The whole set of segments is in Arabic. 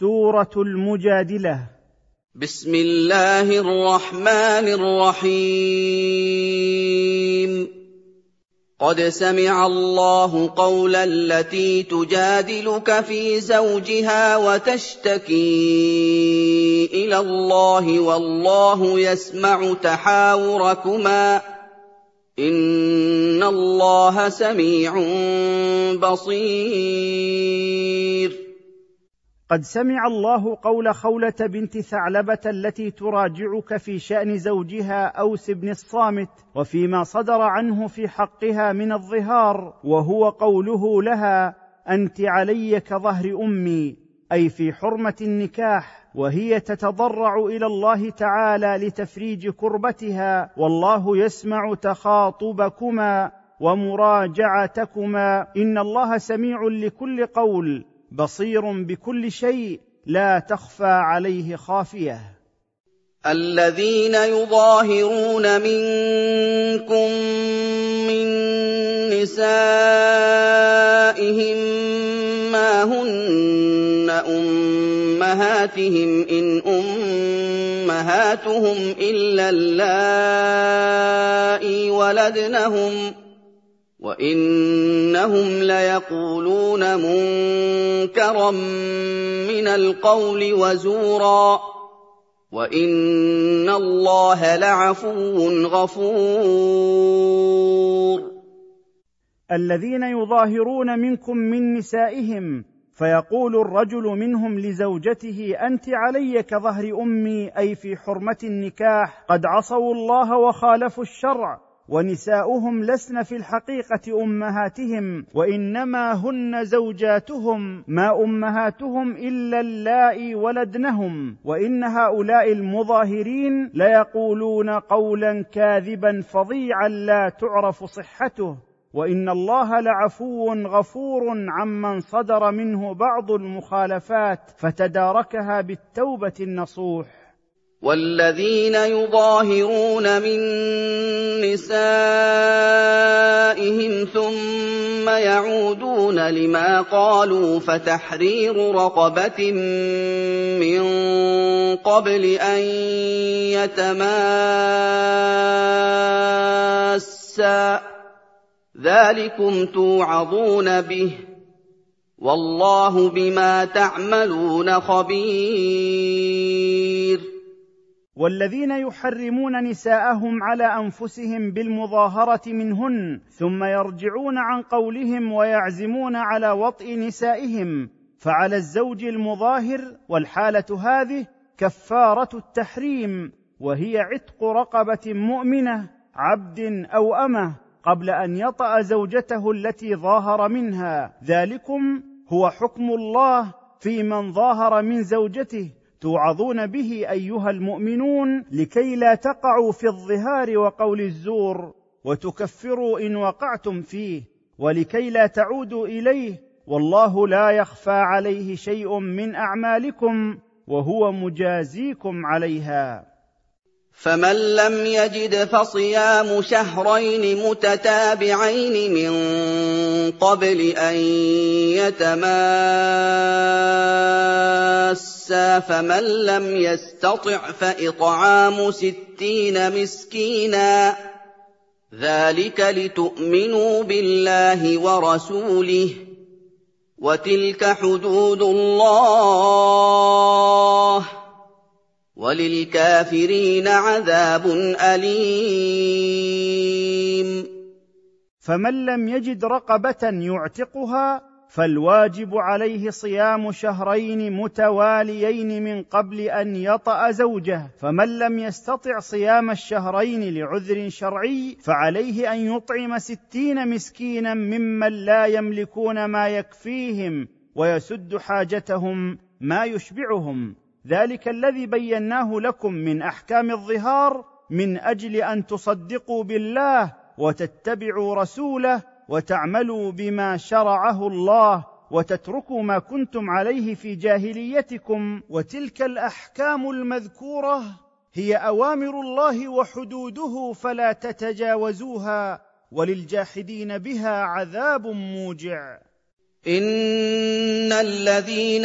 سورة المجادلة. بسم الله الرحمن الرحيم. قد سمع الله قول التي تجادلك في زوجها وتشتكي إلى الله والله يسمع تحاوركما. إن الله سميع بصير. قد سمع الله قول خولة بنت ثعلبة التي تراجعك في شأن زوجها أوس بن الصامت وفيما صدر عنه في حقها من الظهار وهو قوله لها أنت علي كظهر أمي أي في حرمة النكاح وهي تتضرع إلى الله تعالى لتفريج كربتها والله يسمع تخاطبكما ومراجعتكما. إن الله سميع لكل قول. بصير بكل شيء لا تخفى عليه خافية. الذين يظاهرون منكم من نسائهم ما هن أمهاتهم إن أمهاتهم إلا اللائي ولدنهم وانهم ليقولون منكرا من القول وزورا وإن الله لعفو غفور. الذين يظاهرون منكم من نسائهم فيقول الرجل منهم لزوجته أنت علي كظهر أمي أي في حرمة النكاح قد عصوا الله وخالفوا الشرع ونساؤهم لسن في الحقيقة أمهاتهم وإنما هن زوجاتهم ما أمهاتهم إلا اللائي ولدنهم. وإن هؤلاء المظاهرين ليقولون قولا كاذبا فظيعا لا تعرف صحته. وإن الله لعفو غفور عمن صدر منه بعض المخالفات فتداركها بالتوبة النصوح. والذين يظاهرون من نسائهم ثم يعودون لما قالوا فتحرير رقبة من قبل أن يتماسا. ذلكم توعظون به. والله بما تعملون خبير. والذين يحرمون نساءهم على أنفسهم بالمظاهرة منهن ثم يرجعون عن قولهم ويعزمون على وطء نسائهم فعلى الزوج المظاهر والحالة هذه كفارة التحريم وهي عتق رقبة مؤمنة عبد أو أمة قبل أن يطأ زوجته التي ظاهر منها. ذلكم هو حكم الله في من ظاهر من زوجته. توعظون به أيها المؤمنون لكي لا تقعوا في الظهار وقول الزور وتكفروا إن وقعتم فيه ولكي لا تعودوا إليه والله لا يخفى عليه شيء من أعمالكم وهو مجازيكم عليها. فمن لم يجد فصيام شهرين متتابعين من قبل أن فمن لم يستطع فإطعام ستين مسكينا. ذلك لتؤمنوا بالله ورسوله. وتلك حدود الله. وللكافرين عذاب أليم. فمن لم يجد رقبة يعتقها فالواجب عليه صيام شهرين متواليين من قبل أن يطأ زوجه. فمن لم يستطع صيام الشهرين لعذر شرعي فعليه أن يطعم ستين مسكينا ممن لا يملكون ما يكفيهم ويسد حاجتهم ما يشبعهم. ذلك الذي بيناه لكم من أحكام الظهار من أجل أن تصدقوا بالله وتتبعوا رسوله وتعملوا بما شرعه الله وتتركوا ما كنتم عليه في جاهليتكم وتلك الأحكام المذكورة هي أوامر الله وحدوده فلا تتجاوزوها وللجاحدين بها عذاب موجع. إن الذين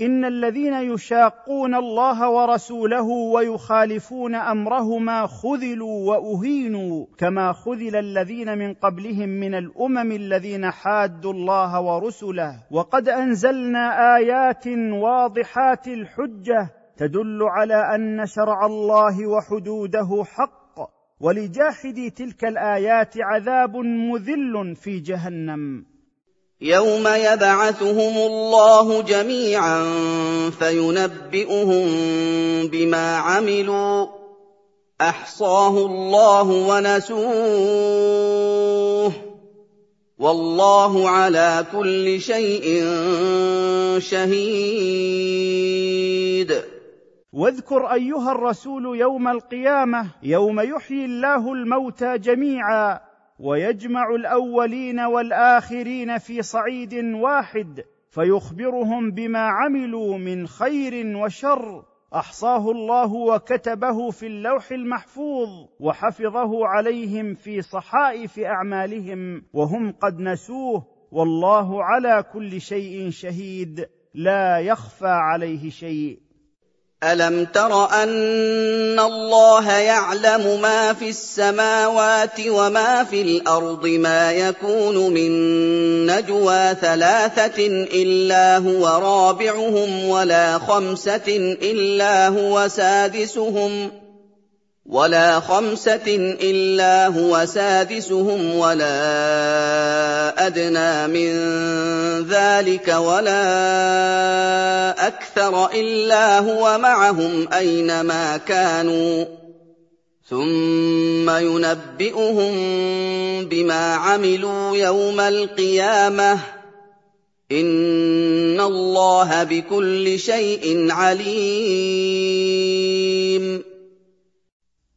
إن الذين يشاقون الله ورسوله ويخالفون أمرهما خذلوا وأهينوا كما خذل الذين من قبلهم من الأمم الذين حادوا الله ورسله. وقد أنزلنا آيات واضحات الحجة تدل على أن شرع الله وحدوده حق ولجاحدي تلك الآيات عذاب مذل في جهنم. يوم يبعثهم الله جميعا فينبئهم بما عملوا احصاه الله ونسوه والله على كل شيء شهيد. واذكر أيها الرسول يوم القيامة يوم يحيي الله الموتى جميعا. ويجمع الأولين والآخرين في صعيد واحد فيخبرهم بما عملوا من خير وشر. أحصاه الله وكتبه في اللوح المحفوظ وحفظه عليهم في صحائف أعمالهم وهم قد نسوه. والله على كل شيء شهيد. لا يخفى عليه شيء. ألم تر أن الله يعلم ما في السماوات وما في الأرض ما يكون من نجوى ثلاثة إلا هو رابعهم ولا خمسة إلا هو سادسهم ولا خمسة إلا هو سادسهم ولا أدنى من ذلك ولا أكثر إلا هو معهم أينما كانوا. ثم ينبئهم بما عملوا يوم القيامة. إن الله بكل شيء عليم.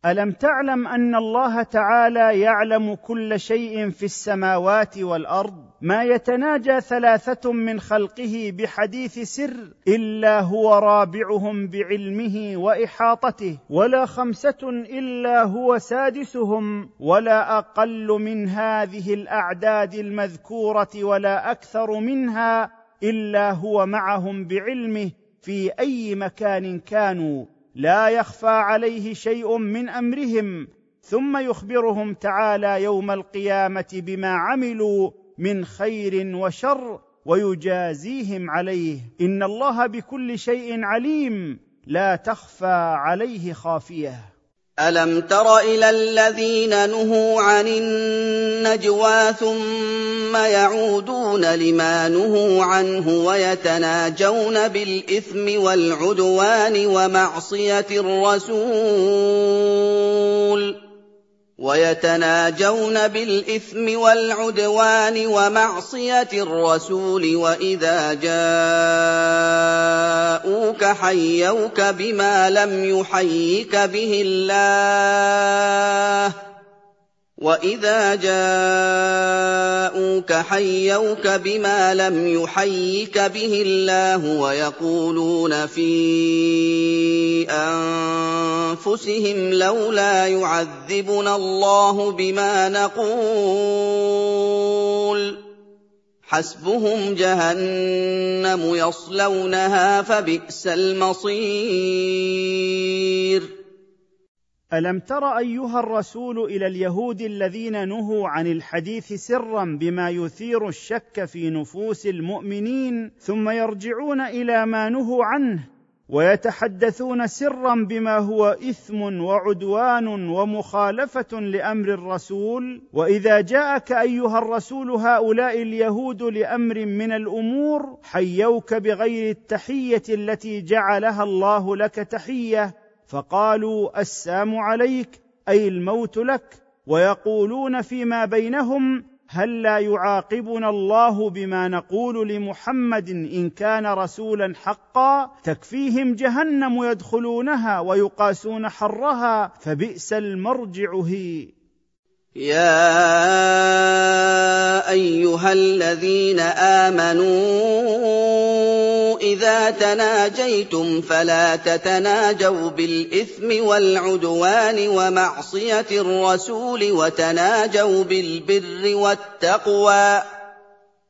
ألم تعلم أن الله تعالى يعلم كل شيء في السماوات والأرض؟ ما يتناجى ثلاثة من خلقه بحديث سر إلا هو رابعهم بعلمه وإحاطته ولا خمسة إلا هو سادسهم ولا أقل من هذه الأعداد المذكورة ولا أكثر منها إلا هو معهم بعلمه في أي مكان كانوا. لا يخفى عليه شيء من أمرهم ثم يخبرهم تعالى يوم القيامة بما عملوا من خير وشر ويجازيهم عليه. إن الله بكل شيء عليم. لا تخفى عليه خافية. ألم تر إلى الذين نهوا عن النجوى ثم يعودون لما نهوا عنه ويتناجون بالإثم والعدوان ومعصية الرسول؟ ويتناجون بالإثم والعدوان ومعصية الرسول وإذا جاءوك حيوك بما لم يحيك به الله واذا جاءوك حيوك بما لم يحيك به الله ويقولون في انفسهم لولا يعذبنا الله بما نقول حسبهم جهنم يصلونها فبئس المصير ألم تر أيها الرسول إلى اليهود الذين نهوا عن الحديث سرا بما يثير الشك في نفوس المؤمنين ثم يرجعون إلى ما نهوا عنه ويتحدثون سرا بما هو إثم وعدوان ومخالفة لأمر الرسول وإذا جاءك أيها الرسول هؤلاء اليهود لأمر من الأمور حيوك بغير التحية التي جعلها الله لك تحية فقالوا السام عليك أي الموت لك. ويقولون فيما بينهم هل لا يعاقبنا الله بما نقول لمحمد إن كان رسولا حقا؟ تكفيهم جهنم يدخلونها ويقاسون حرها فبئس المرجع هي. يا أيها الذين آمنوا اذا تناجيتم فلا تتناجوا بالاثم والعدوان ومعصيه الرسول وتناجوا بالبر والتقوى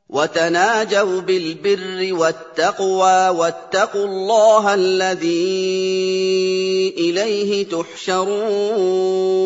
وتناجوا بالبر والتقوى واتقوا الله الذي اليه تحشرون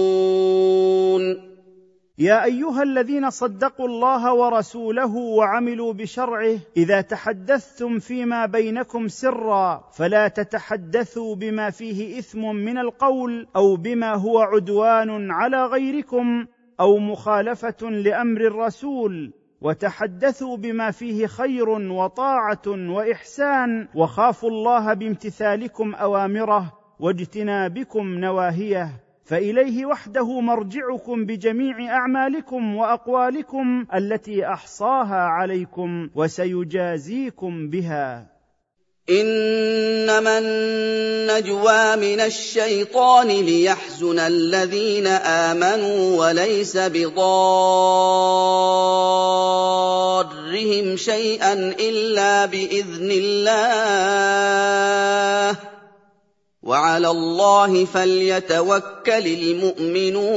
يا أيها الذين صدقوا الله ورسوله وعملوا بشرعه إذا تحدثتم فيما بينكم سرا فلا تتحدثوا بما فيه إثم من القول أو بما هو عدوان على غيركم أو مخالفة لأمر الرسول وتحدثوا بما فيه خير وطاعة وإحسان وخافوا الله بامتثالكم أوامره واجتنابكم نواهيه فإليه وحده مرجعكم بجميع أعمالكم وأقوالكم التي أحصاها عليكم وسيجازيكم بها. إنما النجوى من الشيطان ليحزن الذين آمنوا وليس بضارهم شيئا إلا بإذن الله. وعلى الله فليتوكل المؤمنون.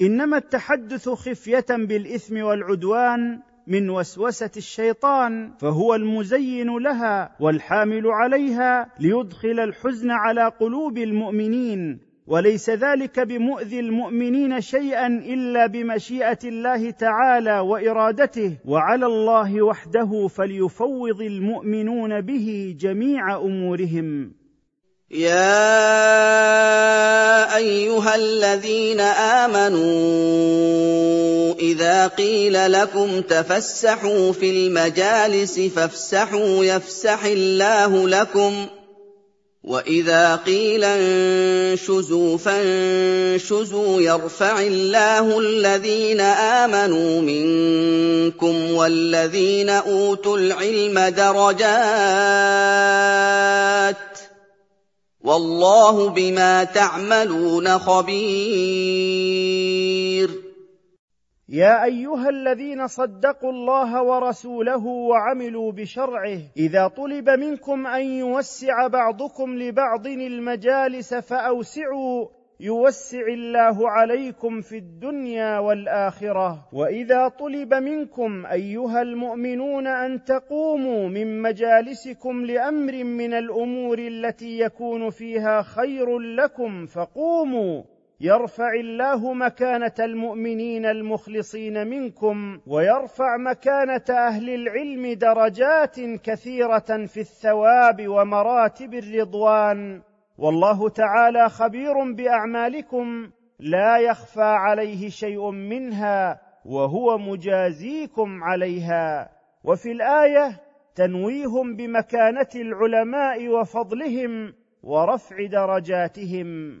إنما التحدث خفية بالإثم والعدوان من وسوسة الشيطان فهو المزين لها والحامل عليها ليدخل الحزن على قلوب المؤمنين. وليس ذلك بمؤذي المؤمنين شيئا إلا بمشيئة الله تعالى وإرادته وعلى الله وحده فليفوض المؤمنون به جميع أمورهم. يا أيها الذين آمنوا إذا قيل لكم تفسحوا في المجالس فافسحوا يفسح الله لكم واذا قيل انشزوا فانشزوا يرفع الله الذين امنوا منكم والذين اوتوا العلم درجات والله بما تعملون خبير يا أيها الذين صدقوا الله ورسوله وعملوا بشرعه إذا طلب منكم أن يوسع بعضكم لبعض المجالس فأوسعوا يوسع الله عليكم في الدنيا والآخرة. وإذا طلب منكم أيها المؤمنون أن تقوموا من مجالسكم لأمر من الأمور التي يكون فيها خير لكم فقوموا. يرفع الله مكانة المؤمنين المخلصين منكم ويرفع مكانة أهل العلم درجات كثيرة في الثواب ومراتب الرضوان. والله تعالى خبير بأعمالكم لا يخفى عليه شيء منها وهو مجازيكم عليها. وفي الآية تنويه بمكانة العلماء وفضلهم ورفع درجاتهم.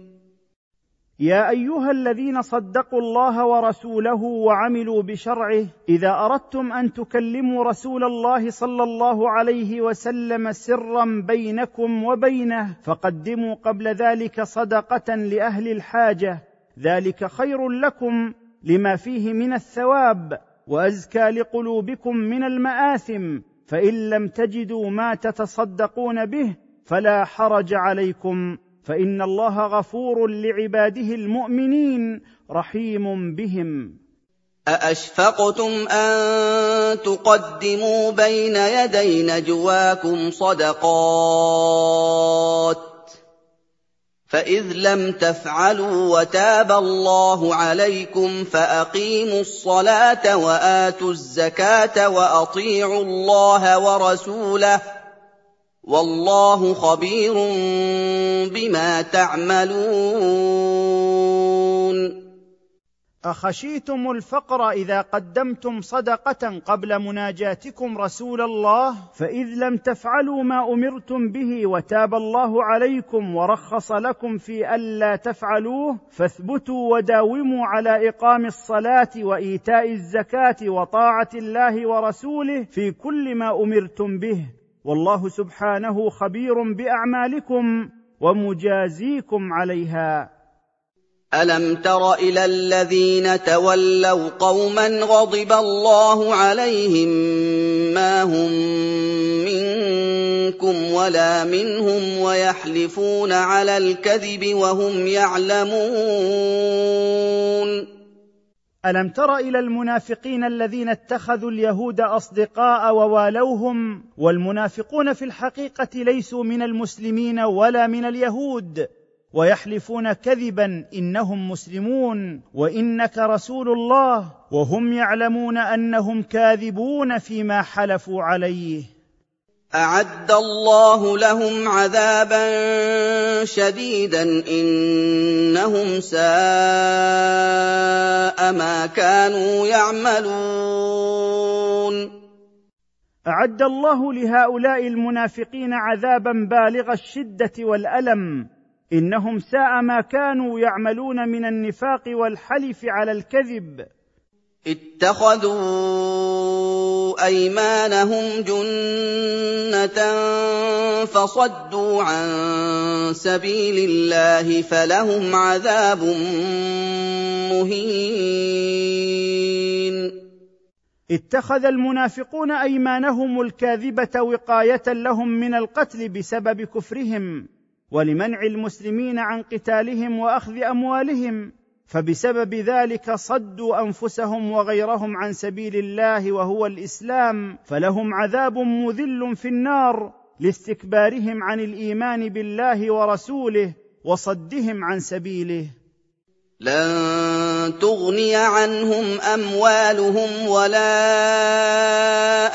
يا أيها الذين صدقوا الله ورسوله وعملوا بشرعه إذا أردتم أن تكلموا رسول الله صلى الله عليه وسلم سرا بينكم وبينه فقدموا قبل ذلك صدقة لأهل الحاجة. ذلك خير لكم لما فيه من الثواب وأزكى لقلوبكم من المآثم. فإن لم تجدوا ما تتصدقون به فلا حرج عليكم. فإن الله غفور لعباده المؤمنين رحيم بهم. أأشفقتم أن تقدموا بين يدي نجواكم صدقات؟ فإذ لم تفعلوا وتاب الله عليكم فأقيموا الصلاة وآتوا الزكاة وأطيعوا الله ورسوله والله خبير بما تعملون. أخشيتم الفقر إذا قدمتم صدقة قبل مناجاتكم رسول الله؟ فإذ لم تفعلوا ما أمرتم به وتاب الله عليكم ورخص لكم في ألا تفعلوه فاثبتوا وداوموا على إقام الصلاة وإيتاء الزكاة وطاعة الله ورسوله في كل ما أمرتم به. والله سبحانه خبير بأعمالكم ومجازيكم عليها. ألم تر إلى الذين تولوا قوما غضب الله عليهم ما هم منكم ولا منهم ويحلفون على الكذب وهم يعلمون. ألم تر إلى المنافقين الذين اتخذوا اليهود أصدقاء ووالوهم؟ والمنافقون في الحقيقة ليسوا من المسلمين ولا من اليهود. ويحلفون كذبا إنهم مسلمون. وإنك رسول الله. وهم يعلمون أنهم كاذبون فيما حلفوا عليه. أعد الله لهم عذابا شديدا إنهم ساء ما كانوا يعملون. أعد الله لهؤلاء المنافقين عذابا بالغ الشدة والألم إنهم ساء ما كانوا يعملون من النفاق والحلف على الكذب. اتخذوا أيمانهم جنة فصدوا عن سبيل الله فلهم عذاب مهين. اتخذ المنافقون أيمانهم الكاذبة وقاية لهم من القتل بسبب كفرهم ولمنع المسلمين عن قتالهم وأخذ أموالهم. فبسبب ذلك صدوا أنفسهم وغيرهم عن سبيل الله وهو الإسلام فلهم عذاب مذل في النار لاستكبارهم عن الإيمان بالله ورسوله وصدهم عن سبيله. لن تغني عنهم أموالهم ولا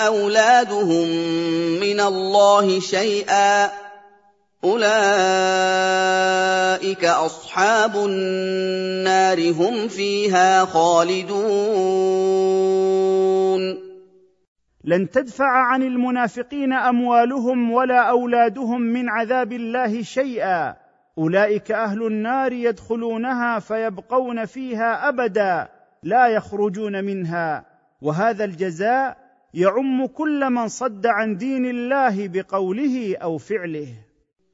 أولادهم من الله شيئا. أُولَٰئِكَ أَصْحَابُ النَّارِ هُمْ فِيهَا خَالِدُونَ لن تدفع عن المنافقين أموالهم ولا أولادهم من عذاب الله شيئا. أولئك أهل النار يدخلونها فيبقون فيها أبدا لا يخرجون منها. وهذا الجزاء يعم كل من صد عن دين الله بقوله أو فعله.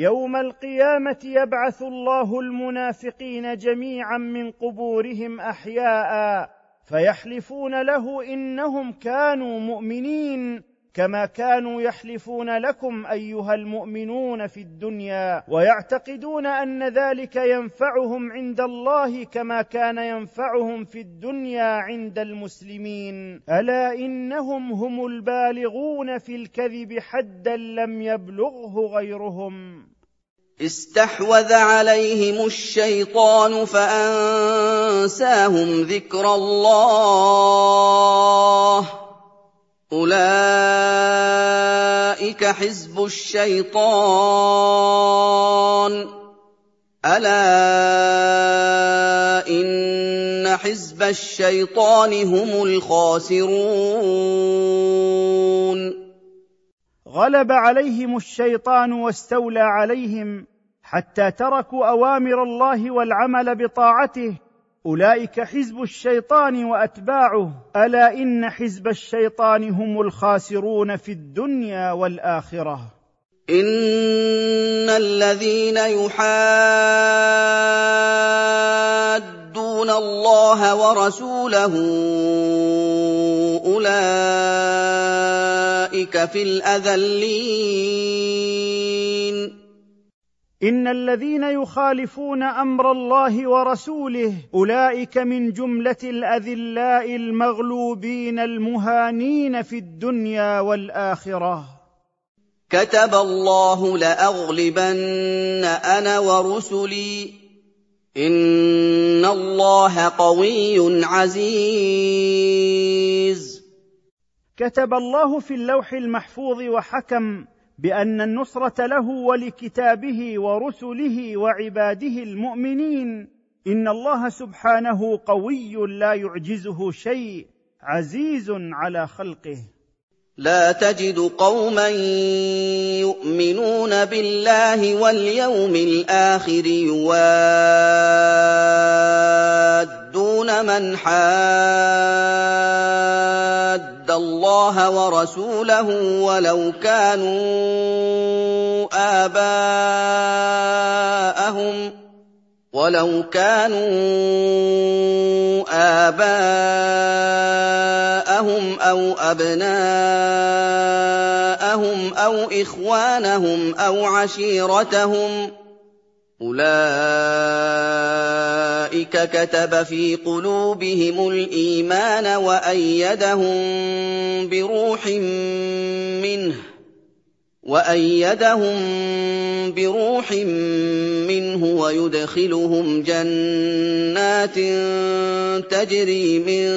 يوم القيامة يبعث الله المنافقين جميعا من قبورهم احياء فيحلفون له إنهم كانوا مؤمنين. كما كانوا يحلفون لكم أيها المؤمنون في الدنيا ويعتقدون أن ذلك ينفعهم عند الله كما كان ينفعهم في الدنيا عند المسلمين. ألا إنهم هم البالغون في الكذب حدا لم يبلغه غيرهم. استحوذ عليهم الشيطان فأنساهم ذكر الله. أُولَٰئِكَ حِزْبُ الشَّيْطَانِ ۚ أَلَا إِنَّ حِزْبَ الشَّيْطَانِ هُمُ الْخَاسِرُونَ غلب عليهم الشيطان واستولى عليهم حتى تركوا اوامر الله والعمل بطاعته أولئك حزب الشيطان وأتباعه. ألا إن حزب الشيطان هم الخاسرون في الدنيا والآخرة. إن الذين يحادون الله ورسوله أولئك في الأذلين. إن الذين يخالفون أمر الله ورسوله أولئك من جملة الأذلاء المغلوبين المهانين في الدنيا والآخرة. كتب الله لأغلبن أنا ورسلي. إن الله قوي عزيز. كتب الله في اللوح المحفوظ وحكم بأن النصرة له ولكتابه ورسله وعباده المؤمنين. إن الله سبحانه قوي لا يعجزه شيء عزيز على خلقه. لا تجد قوما يؤمنون بالله واليوم الآخر يوادون من حاد الله ورسوله ولو كانوا آباءهم ولو كانوا آباءهم أو أبناءهم أو إخوانهم أو عشيرتهم أولئك كتب في قلوبهم الإيمان وأيدهم بروح منه وايدهم بروح منه ويدخلهم جنات تجري من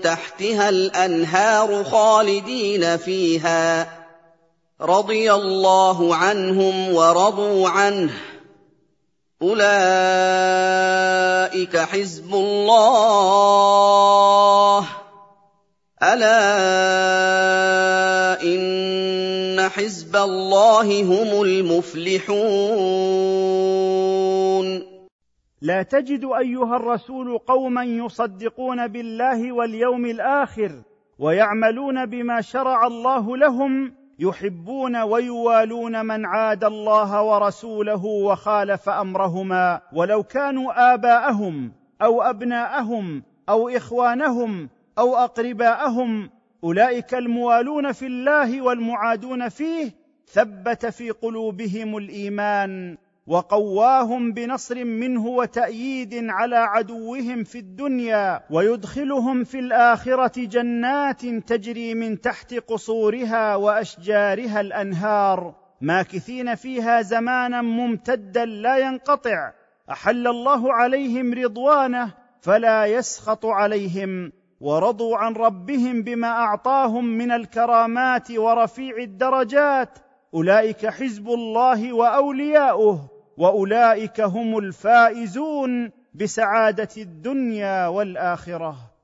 تحتها الانهار خالدين فيها رضي الله عنهم ورضوا عنه اولئك حزب الله الا ان حزب الله هم المفلحون لا تجد أيها الرسول قوما يصدقون بالله واليوم الآخر ويعملون بما شرع الله لهم يحبون ويوالون من عاد الله ورسوله وخالف أمرهما ولو كانوا آباءهم أو أبناءهم أو إخوانهم أو أقرباءهم. أولئك الموالون في الله والمعادون فيه ثبت في قلوبهم الإيمان. وقواهم بنصر منه وتأييد على عدوهم في الدنيا ويدخلهم في الآخرة جنات تجري من تحت قصورها وأشجارها الأنهار. ماكثين فيها زمانا ممتدا لا ينقطع. أحل الله عليهم رضوانه فلا يسخط عليهم. ورضوا عن ربهم بما أعطاهم من الكرامات ورفيع الدرجات. أولئك حزب الله وأولياؤه. وأولئك هم الفائزون بسعادة الدنيا والآخرة.